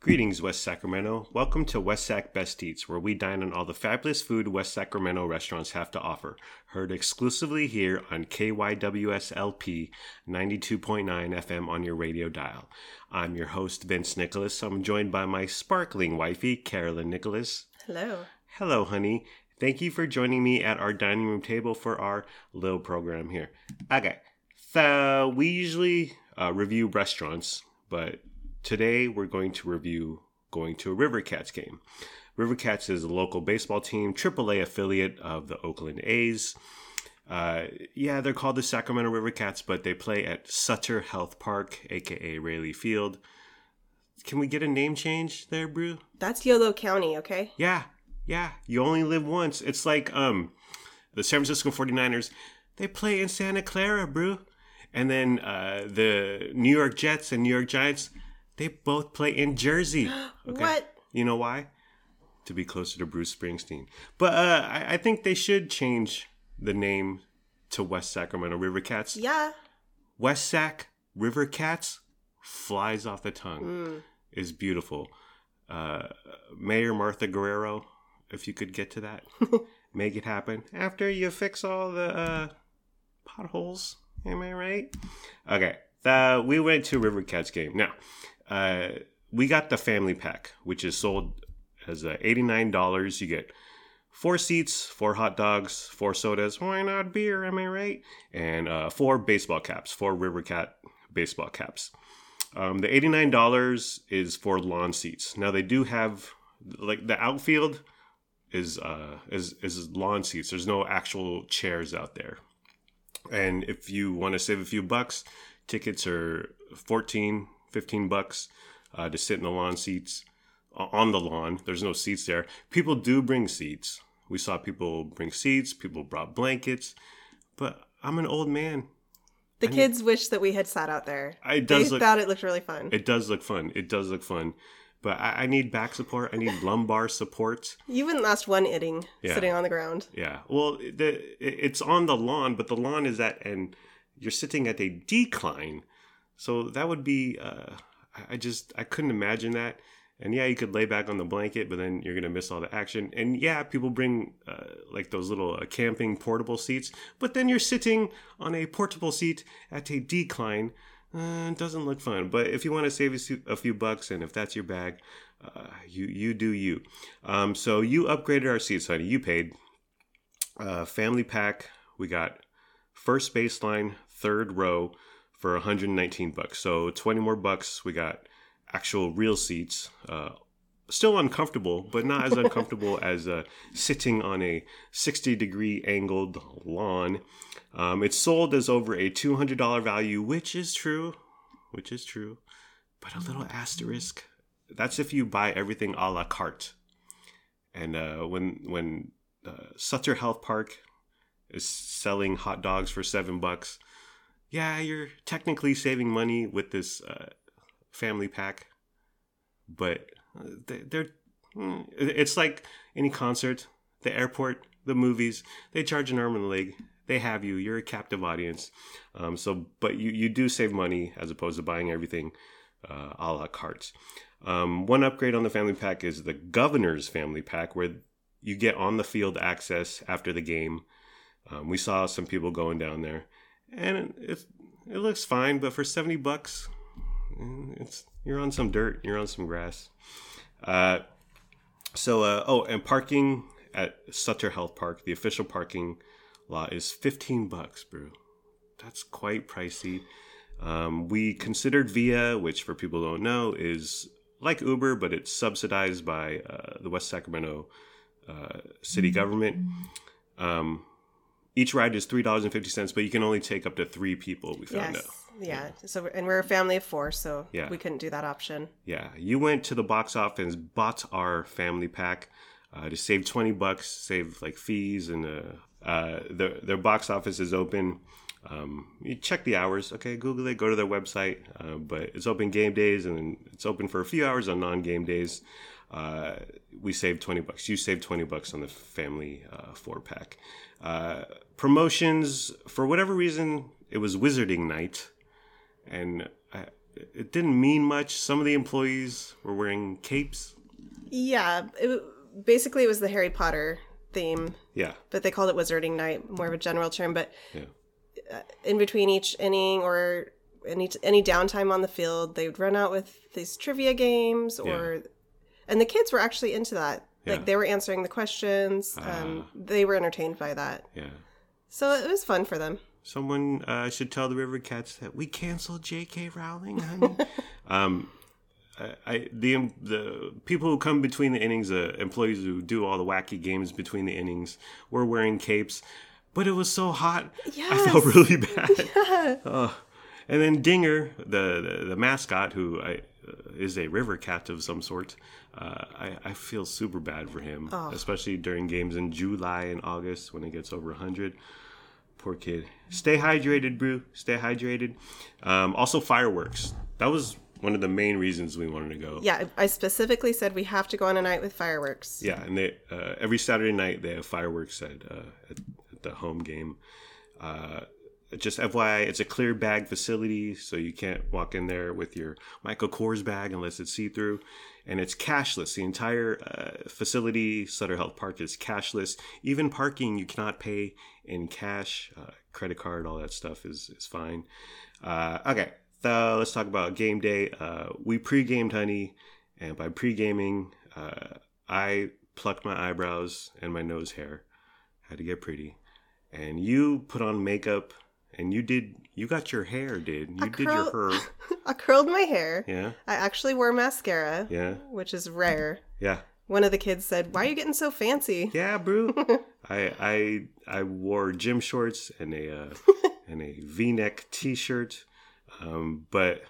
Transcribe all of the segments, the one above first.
Greetings, West Sacramento. Welcome to West Sac Best Eats, where we dine on all the fabulous food West Sacramento restaurants have to offer. Heard exclusively here on KYWSLP 92.9 FM on your radio dial. I'm your host, Vince Nicholas. I'm joined by my sparkling wifey, Carolyn Nicholas. Hello. Hello, honey. Thank you for joining me at our dining room table for our little program here. Okay, so we usually uh, review restaurants, but today we're going to review going to a River Cats game. River Cats is a local baseball team, AAA affiliate of the Oakland A's. Uh, yeah, they're called the Sacramento River Cats, but they play at Sutter Health Park, aka Raley Field. Can we get a name change there, Brew? That's Yolo County, okay? Yeah, yeah. You only live once. It's like um, the San Francisco 49ers, they play in Santa Clara, Brew. And then uh, the New York Jets and New York Giants, they both play in Jersey. Okay? What? You know why? To be closer to Bruce Springsteen. But uh, I, I think they should change the name to West Sacramento River Cats. Yeah. West Sac River Cats flies off the tongue. Mm. Is beautiful. Uh, Mayor Martha Guerrero, if you could get to that, make it happen after you fix all the uh, potholes. Am I right? Okay. Uh, we went to River Cats game. Now, uh, we got the family pack, which is sold as uh, $89. You get four seats, four hot dogs, four sodas. Why not beer? Am I right? And uh, four baseball caps, four River Cat baseball caps. Um, the eighty-nine dollars is for lawn seats. Now they do have like the outfield is uh is is lawn seats. There's no actual chairs out there. And if you want to save a few bucks, tickets are 14, 15 bucks uh, to sit in the lawn seats uh, on the lawn. There's no seats there. People do bring seats. We saw people bring seats. People brought blankets. But I'm an old man. The kids wish that we had sat out there. It They does look thought it looked really fun. it does look fun. It does look fun. But I, I need back support. I need lumbar support. you wouldn't last one inning Yeah. sitting on the ground. Yeah. Well, the it's on the lawn, but the lawn is at and you're sitting at a decline, so that would be. Uh, I- just I couldn't imagine that. And yeah, you could lay back on the blanket, but then you're gonna miss all the action. And yeah, people bring uh, like those little uh, camping portable seats, but then you're sitting on a portable seat at a decline. Uh, it doesn't look fun. But if you want to save a few- a few bucks, and if that's your bag, uh, you you do you. Um, so you upgraded our seats, honey. You paid uh, family pack we got first baseline third row for 119 bucks so 20 more bucks we got actual real seats uh, still uncomfortable but not as uncomfortable as uh, sitting on a 60 degree angled lawn um, it's sold as over a $200 value which is true which is true but a little asterisk that's if you buy everything a la carte and uh, when when uh, Sutter Health Park is selling hot dogs for seven bucks. Yeah, you're technically saving money with this uh, family pack, but uh, they- they're mm, it's like any concert, the airport, the movies. They charge an arm and a leg. They have you. You're a captive audience. Um, so, but you you do save money as opposed to buying everything uh, a la carte. Um, one upgrade on the family pack is the governor's family pack, where you get on the field access after the game. Um, we saw some people going down there, and it it looks fine. But for seventy bucks, mm, it's you're on some dirt, you're on some grass. Uh, so uh, oh, and parking at Sutter Health Park, the official parking lot is fifteen bucks, bro. That's quite pricey. Um, we considered Via, which for people who don't know is like Uber, but it's subsidized by uh, the West Sacramento uh, city government. Um, each ride is three dollars and fifty cents, but you can only take up to three people. We found Yes. out. Yeah. So and we're a family of four, so Yeah. we couldn't do that option. Yeah, you went to the box office, bought our family pack uh, to save twenty bucks, save like fees, and uh, uh, their their box office is open. Um, you check the hours, okay? Google it, go to their website, uh, but it's open game days and it's open for a few hours on non-game days. Uh, we saved twenty bucks. You saved twenty bucks on the family uh, four pack. Uh, promotions for whatever reason, it was Wizarding Night and I, it didn't mean much. Some of the employees were wearing capes. Yeah, it, basically it was the Harry Potter theme, Yeah, but they called it Wizarding Night, more of a general term. But yeah, in between each inning or any any downtime on the field, they would run out with these trivia games or and the kids were actually into that. Yeah. Like they were answering the questions. Um, they were entertained by that. yeah. So it was fun for them. Someone uh, should tell the River Cats that we canceled J.K. Rowling, honey. um, I, I the the people who come between the innings, uh, employees who do all the wacky games between the innings, were wearing capes, but it was so hot. I felt really bad. Oh. And then Dinger, the, the the mascot, who I, uh, is a river cat of some sort, uh, I, I feel super bad for him, especially during games in July and August when it gets over 100. Poor kid. Stay hydrated, brew. Stay hydrated. Um, also, fireworks. That was one of the main reasons we wanted to go. Yeah, I specifically said we have to go on a night with fireworks. Yeah, and they uh, every Saturday night they have fireworks at uh, at, at the home game. Uh, just FYI, it's a clear bag facility, so you can't walk in there with your Michael Kors bag unless it's see through. And it's cashless. The entire uh, facility, Sutter Health Park, is cashless. Even parking, you cannot pay in cash. Uh, credit card, all that stuff is is fine. Uh, okay, so let's talk about game day. Uh, we pre-gamed, honey, and by pre-gaming, uh, I plucked my eyebrows and my nose hair. Had to get pretty, and you put on makeup, and you did. You got your hair, did you did your hair? I curled my hair. Yeah, I actually wore mascara, yeah, which is rare. yeah, One of the kids said, "Why are you getting so fancy?" yeah, bro. I I I wore gym shorts and a uh, and a V-neck T-shirt, um, but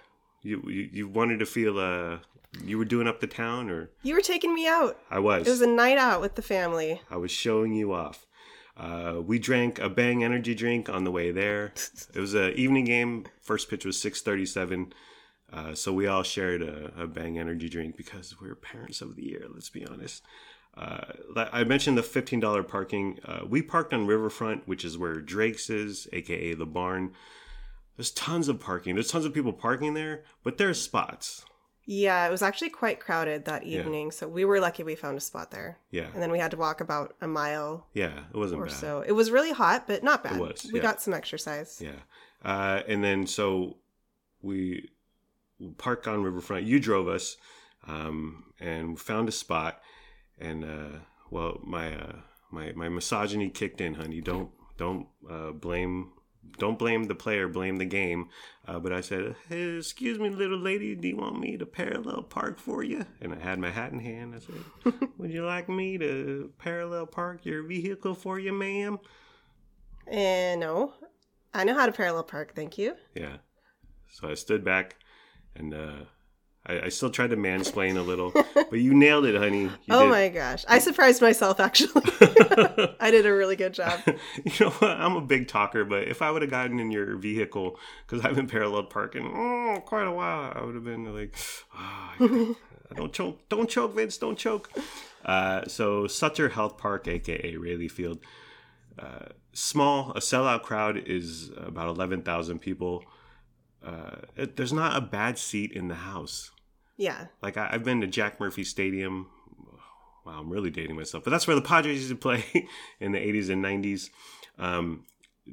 you, you you wanted to feel uh you were doing up the town or You were taking me out. I was It was a night out with the family. I was showing you off. Uh, we drank a Bang energy drink on the way there. It was an evening game. First pitch was six thirty-seven, uh, so we all shared a, a Bang energy drink because we're parents of the year. Let's be honest. Uh, I mentioned the fifteen dollar parking. Uh, we parked on Riverfront, which is where Drake's is, aka the barn. There's tons of parking. There's tons of people parking there, but there's spots. Yeah, it was actually quite crowded that Yeah. evening, so we were lucky we found a spot there. Yeah, And then we had to walk about a mile yeah, it wasn't or bad. so. It was really hot, but not bad. It was, we yeah. got some exercise. Yeah. Uh, and then so we parked on Riverfront. You drove us um, and found a spot. And uh, well, my uh, my my misogyny kicked in, honey. Don't don't uh, blame don't blame the player, blame the game. Uh, but I said, hey, "Excuse me, little lady, do you want me to parallel park for you?" And I had my hat in hand. I said, "Would you like me to parallel park your vehicle for you, ma'am?" And no, I know how to parallel park. Thank you. Yeah. So I stood back and uh, I, I still tried to mansplain a little, but you nailed it, honey. You oh did. my gosh, I surprised myself. Actually, I did a really good job. you know what? I'm a big talker, but if I would have gotten in your vehicle, because I've been parallel parking oh, quite a while, I would have been like, "Ah, don't choke, don't choke, Vince, don't choke. Uh, so Sutter Health Park, aka Raley Field, uh, small, a sellout crowd is about 11,000 people. Uh, it, there's not a bad seat in the house. Yeah, Like I, I've been to Jack Murphy Stadium. Wow, I'm really dating myself, but that's where the Padres used to play in the 80s and 90s. Um,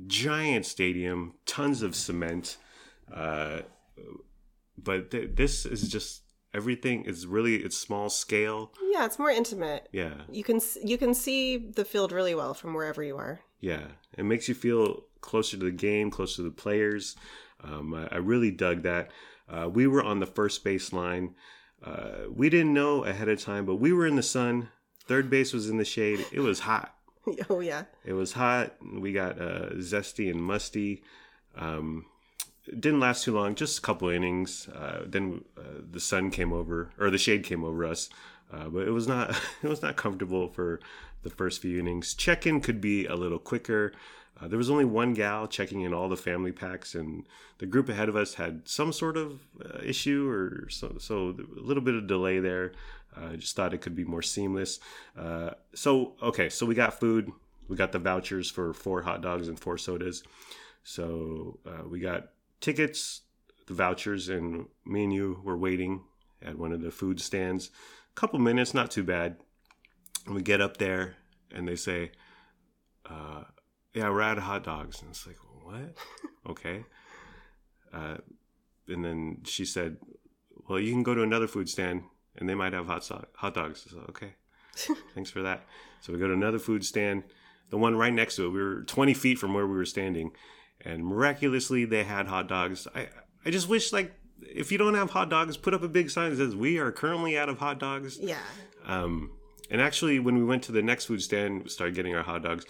giant stadium, tons of cement. Uh, but th- this is just everything is really it's small scale. yeah, it's more intimate. Yeah, You can you can see the field really well from wherever you are. yeah. It makes you feel closer to the game, closer to the players. Um, I, I really dug that. Uh, we were on the first base line. Uh, we didn't know ahead of time, but we were in the sun. Third base was in the shade. It was hot. oh yeah, It was hot. We got uh, zesty and musty. Um, didn't last too long, just a couple innings. Uh, then uh, the sun came over, or the shade came over us. Uh, but it was not it was not comfortable for the first few innings. Check in could be a little quicker. Uh, there was only one gal checking in all the family packs, and the group ahead of us had some sort of uh, issue or so, so a little bit of delay there. Uh, I just thought it could be more seamless. Uh, so okay, so we got food. We got the vouchers for four hot dogs and four sodas. So uh, we got tickets. the vouchers, and me and you were waiting at one of the food stands. A couple minutes, not too bad. And we get up there, and they say, "Yeah, we're out of hot dogs." And it's like, "What? okay." Uh, and then she said, "Well, you can go to another food stand, and they might have hot so- hot dogs." So, okay, thanks for that. So we go to another food stand, the one right next to it. We were 20 feet from where we were standing, and miraculously they had hot dogs. I I just wish like if you don't have hot dogs, put up a big sign that says we are currently out of hot dogs. Yeah. Um, and actually, when we went to the next food stand, we started getting our hot dogs.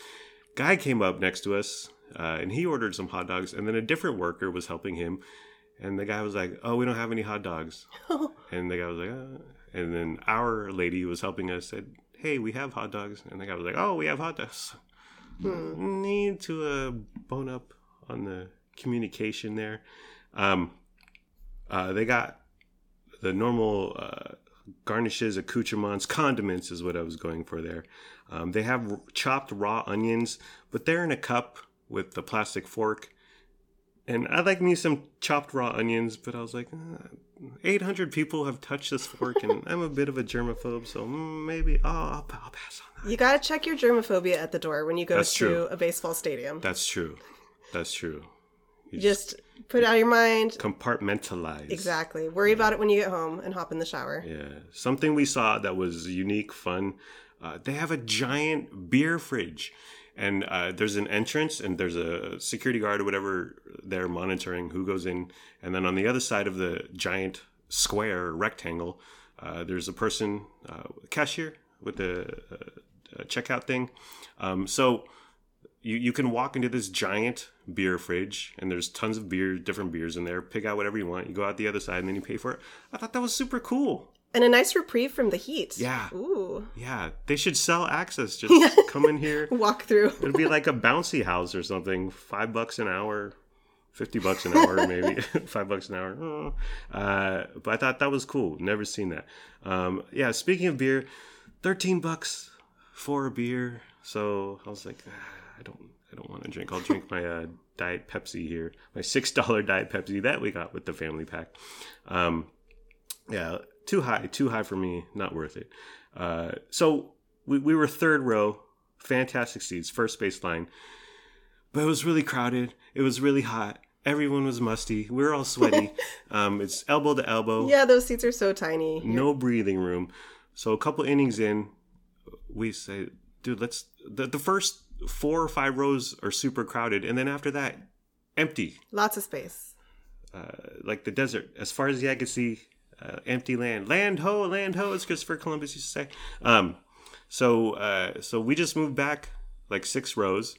Guy came up next to us, uh, and he ordered some hot dogs, and then a different worker was helping him, and the guy was like, "Oh, we don't have any hot dogs," and the guy was like, uh, and then our lady who was helping us said, "Hey, we have hot dogs," and the guy was like, "Oh, we have hot dogs." Need to uh, bone up on the communication there. Um, uh, they got the normal uh, garnishes, accoutrements, condiments is what I was going for there. Um, they have chopped raw onions, but they're in a cup with the plastic fork. And I like me some chopped raw onions, but I was like, uh, 800 people have touched this fork, and I'm a bit of a germaphobe, so maybe oh, I'll, I'll pass on that. You gotta check your germophobia at the door when you go That's to true. a baseball stadium. That's true. That's true. You Just put it out of your mind. compartmentalize. Exactly. Worry about it when you get home and hop in the shower. Yeah. Something we saw that was unique, fun. Uh, they have a giant beer fridge. And uh, there's an entrance, and there's a security guard or whatever there monitoring who goes in. And then on the other side of the giant square rectangle, uh, there's a person, uh, cashier with the uh, checkout thing. Um, so you, you can walk into this giant beer fridge and there's tons of beer different beers in there. Pick out whatever you want. You go out the other side and then you pay for it. I thought that was super cool. And a nice reprieve from the heat. Yeah. Ooh. yeah. They should sell access. Just come in here. Walk through. it'd be like a bouncy house or something. Five bucks an hour 50 bucks an hour maybe. Five bucks an hour. Uh, but i thought that was cool. Never seen that. Um, yeah speaking of beer 13 bucks for a beer. So i was like ah, don't i don't want to drink. I'll drink my uh, diet pepsi here my six dollar diet pepsi that we got with the family pack. Um, yeah too high too high for me not worth it. Uh, so we, we were third row fantastic seats first baseline, but it was really crowded it was really hot everyone was musty we were all sweaty. Um, it's elbow to elbow. Yeah, those seats are so tiny. no breathing room. So a couple innings in we say dude let's the, the first four or five rows are super crowded and then after that empty Lots of space. uh, like the desert, as far as the eye could see, uh, empty land. Land ho, land ho, as Christopher Columbus used to say. Um, so, uh, so we just moved back like six rows,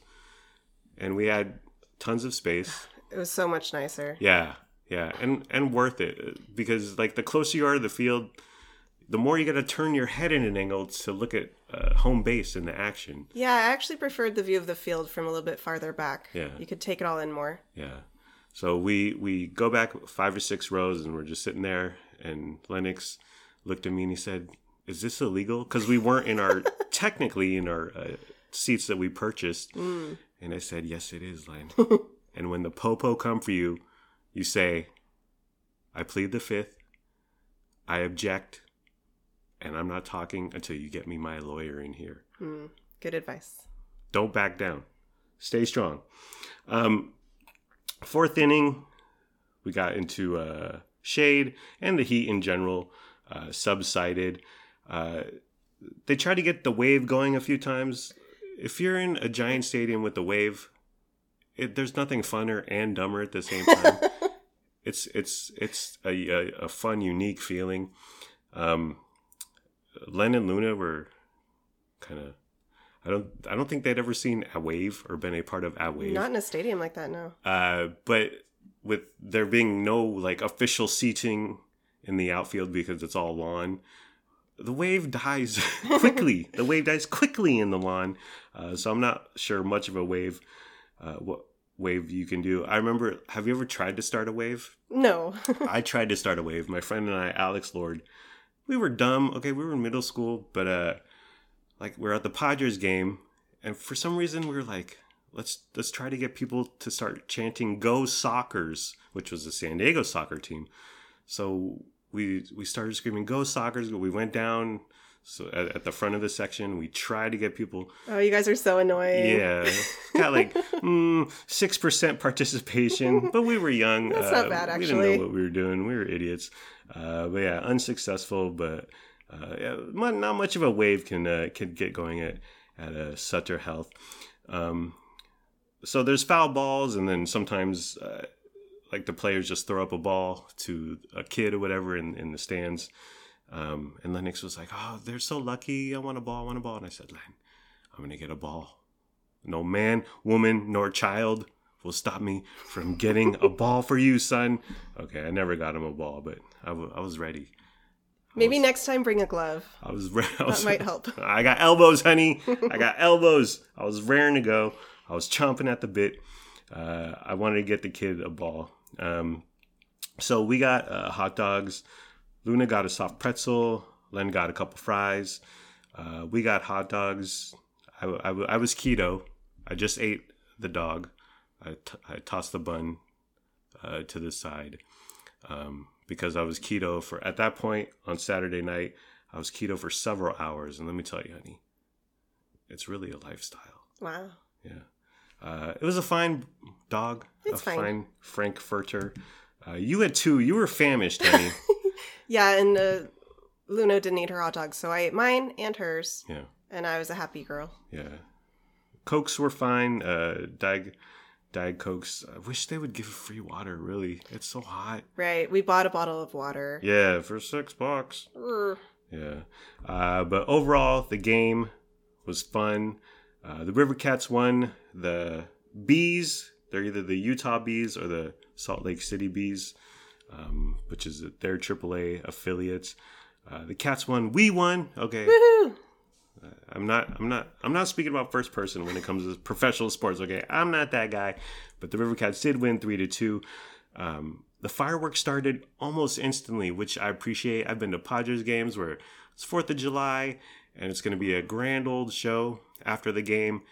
and we had tons of space. It was so much nicer. Yeah, yeah, and and worth it because like the closer you are to the field, the more you got to turn your head in an angle to look at uh, home base and the action. Yeah, I actually preferred the view of the field from a little bit farther back. Yeah. You could take it all in more. Yeah. So we we go back five or six rows, and we're just sitting there. And Lennox looked at me and he said, "Is this illegal?" Because we weren't in our technically in our uh, seats that we purchased. And I said, "Yes, it is, Len." and when the popo come for you, you say, "I plead the fifth. I object, and I'm not talking until you get me my lawyer in here." Hmm. Good advice. don't back down. Stay strong. Um, fourth inning, we got into uh, shade, and the heat in general uh, subsided. Uh, they tried to get the wave going a few times. If you're in a giant stadium with the wave, it, there's nothing funner and dumber at the same time. it's it's it's a, a, a fun, unique feeling. Um, Len and Luna were kind of I don't I don't think they'd ever seen a wave or been a part of a wave. Not in a stadium like that, no. Uh, but with there being no like official seating in the outfield because it's all lawn, the wave dies quickly. the wave dies quickly in the lawn. Uh, so I'm not sure much of a wave. Uh, what wave you can do? I remember. Have you ever tried to start a wave? No. I tried to start a wave. My friend and I, Alex Lord, we were dumb. Okay, we were in middle school, but uh, like we're at the Padres game, and for some reason we were like, let's let's try to get people to start chanting "Go Sockers," which was the San Diego soccer team. So we we started screaming "Go Sockers!" But we went down so at, at the front of the section. We tried to get people. Oh, you guys are so annoying. Yeah, got like mm, six percent participation, but we were young. That's not bad, actually. We didn't know what we were doing. We were idiots. Uh, but yeah, unsuccessful. But uh, not much of a wave can uh, can get going at at uh, Sutter Health. Um, so there's foul balls, and then sometimes uh, like the players just throw up a ball to a kid or whatever in, in the stands. Um, and Lennox was like, "Oh, they're so lucky. I want a ball. I want a ball." And I said, "Len, I'm gonna get a ball. No man, woman, nor child will stop me from getting a ball for you, son." Okay, I never got him a ball, but I, w- I was ready. Maybe next time bring a glove. I was, re- I was might help. I got elbows, honey. I got elbows. I was raring to go. I was chomping at the bit. Uh, I wanted to get the kid a ball. Um, so we got uh, hot dogs. Luna got a soft pretzel. Len got a couple fries. Uh, we got hot dogs. I, I, I was keto. I just ate the dog. I, t- I tossed the bun uh, to the side um, because I was keto for at that point on Saturday night. I was keto for several hours, and let me tell you, honey, it's really a lifestyle. Wow. Yeah, uh, it was a fine dog, It's a fine. fine Frankfurter. Uh, you had two. You were famished, honey. Yeah, and uh, Luna didn't eat her hot dogs, so I ate mine and hers, yeah, and I was a happy girl. yeah. Cokes were fine. Uh, Diag, Diag Cokes. I wish they would give free water. Really, it's so hot. Right. We bought a bottle of water. Yeah, for six bucks. Urgh. Yeah. Uh, but overall, the game was fun. Uh, the River Cats won. The Bees, they're either the Utah Bees or the Salt Lake City Bees, um, which is their AAA affiliates. Uh, the Cats won. We won. Okay. Woohoo! I'm not I'm not I'm not speaking about first person when it comes to professional sports. Okay, I'm not that guy, but the River Cats did win three to two. Um, the fireworks started almost instantly, which I appreciate. I've been to Padres games where it's Fourth of July and it's going to be a grand old show after the game,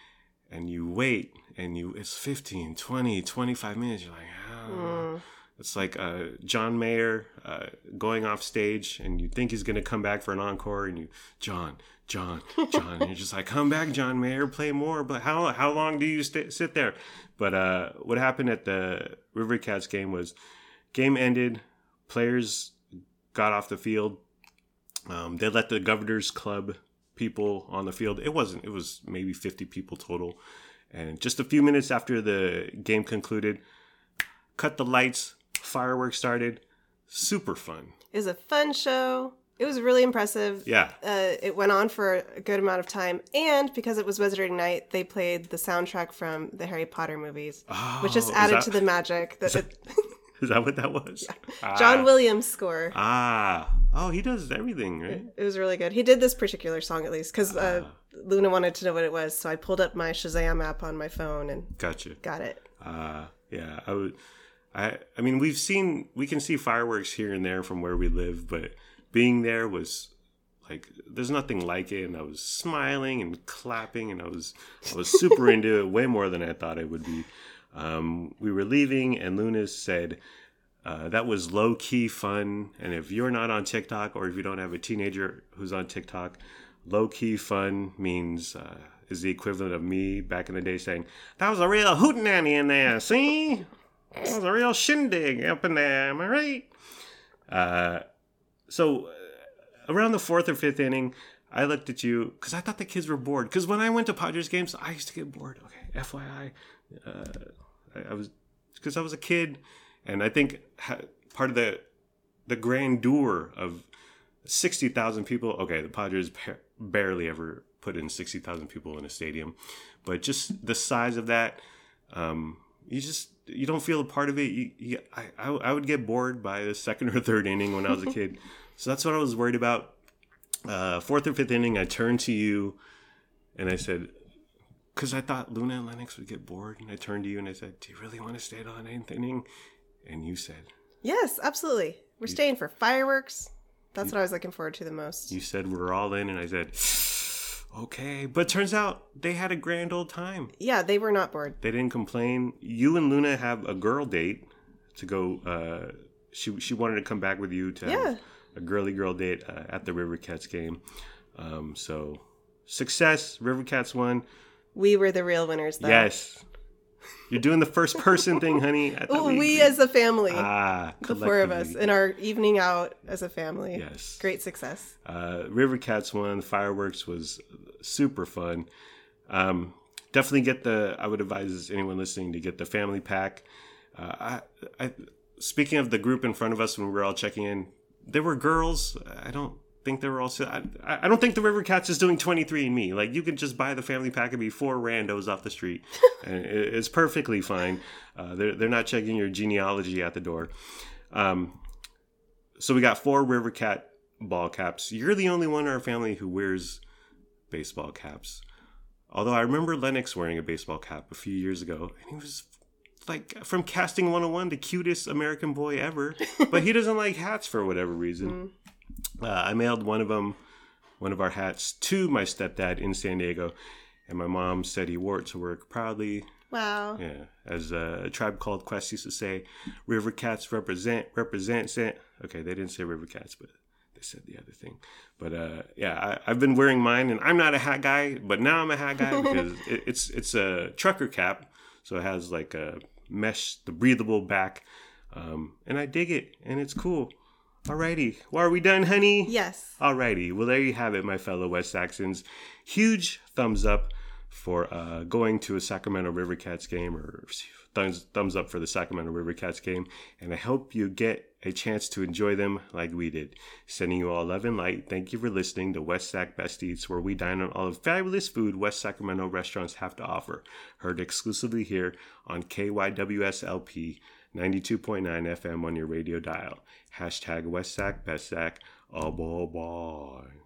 and you wait and you it's 15, 20, 25 minutes. You're like, oh. It's like uh, John Mayer uh, going off stage, and you think he's going to come back for an encore, and you, John, John, John, and you're just like, come back, John Mayer, play more. But how how long do you st- sit there? But uh, what happened at the River Cats game was, game ended, players got off the field. Um, they let the Governors Club people on the field. It wasn't. It was maybe 50 people total. And just a few minutes after the game concluded, cut the lights, fireworks started. Super fun. It was a fun show. It was really impressive. Yeah. Uh, it went on for a good amount of time, and because it was Wizarding Night, they played the soundtrack from the Harry Potter movies, which just Oh, added that- to the magic. That it, Is that what that was? John Ah. Williams score. Ah. Oh, he does everything, right? It was really good. He did this particular song at least because uh, Ah. Luna wanted to know what it was, so I pulled up my Shazam app on my phone and Gotcha. got it. Uh, yeah, I would. I I mean, we've seen we can see fireworks here and there from where we live, but being there was like there's nothing like it. And I was smiling and clapping, and I was I was super into it, way more than I thought I would be. Um, we were leaving, and Luna said. Uh, that was low key fun. And if you're not on TikTok or if you don't have a teenager who's on TikTok, low key fun means uh, is the equivalent of me back in the day saying, That was a real hootenanny in there, see? That was a real shindig up in there, am I right? Uh, so uh, around the fourth or fifth inning, I looked at you because I thought the kids were bored. Because when I went to Padres games, I used to get bored. Okay, FYI, uh, I, I was because I was a kid, and I think ha- part of the the grandeur of sixty thousand people. Okay, the Padres pa- barely ever put in sixty thousand people in a stadium, but just the size of that, um, you just you don't feel a part of it. You, you, I, I I would get bored by the second or third inning when I was a kid, so that's what I was worried about. Uh, fourth or fifth inning, I turned to you, and I said, because I thought Luna and Lennox would get bored, and I turned to you and I said, "Do you really want to stay to the ninth inning?" And you said, Yes, absolutely. We're staying for fireworks. That's what I was looking forward to the most. "You said we're all in," and I said, Okay, but turns out they had a grand old time. Yeah, they were not bored. They didn't complain. You and Luna have a girl date to go. Uh, she she wanted to come back with you to Yeah. have a girly girl date uh, at the River Cats game. Um, so success. River Cats won. We were the real winners, though. Yes. You're doing the first person thing, honey. Oh, we as a family, ah, the four of us, in our evening out as a family. Yes. Great success. Uh, River Cats won. Fireworks was super fun. Um, definitely get the. I would advise anyone listening to get the family pack. Uh, I, I, speaking of the group in front of us when we were all checking in, there were girls. I don't think they were all. I, I don't think the River Cats is doing 23 and Me. Like you could just buy the family pack and be four randos off the street, and it's perfectly fine. Uh, they're they're not checking your genealogy at the door. Um, so we got four River Cat ball caps. You're the only one in our family who wears baseball caps. Although I remember Lennox wearing a baseball cap a few years ago, and he was like from casting 101 the cutest American boy ever. but he doesn't like hats for whatever reason. Uh, I mailed one of them, one of our hats, to my stepdad in San Diego, and my mom said he wore it to work proudly. Wow. Yeah, as a tribe called Quest used to say, "River cats represent represent." Sent. Okay, they didn't say river cats, but they said the other thing. But uh, yeah, I, I've been wearing mine, and I'm not a hat guy, but now I'm a hat guy because it, it's it's a trucker cap, so it has like a mesh, the breathable back, um, and I dig it, and it's cool. Alrighty, well, are we done, honey? Yes. Alrighty, well there you have it, my fellow West Saxons. Huge thumbs up for uh, going to a Sacramento River Cats game, or thumbs thumbs up for the Sacramento River Cats game, and I hope you get a chance to enjoy them like we did. Sending you all love and light. Thank you for listening to West Sac Best Eats, where we dine on all the fabulous food West Sacramento restaurants have to offer. Heard exclusively here on KYWSLP 92.9 FM on your radio dial. Hashtag West Sac Best Sac. Oh boy, boy.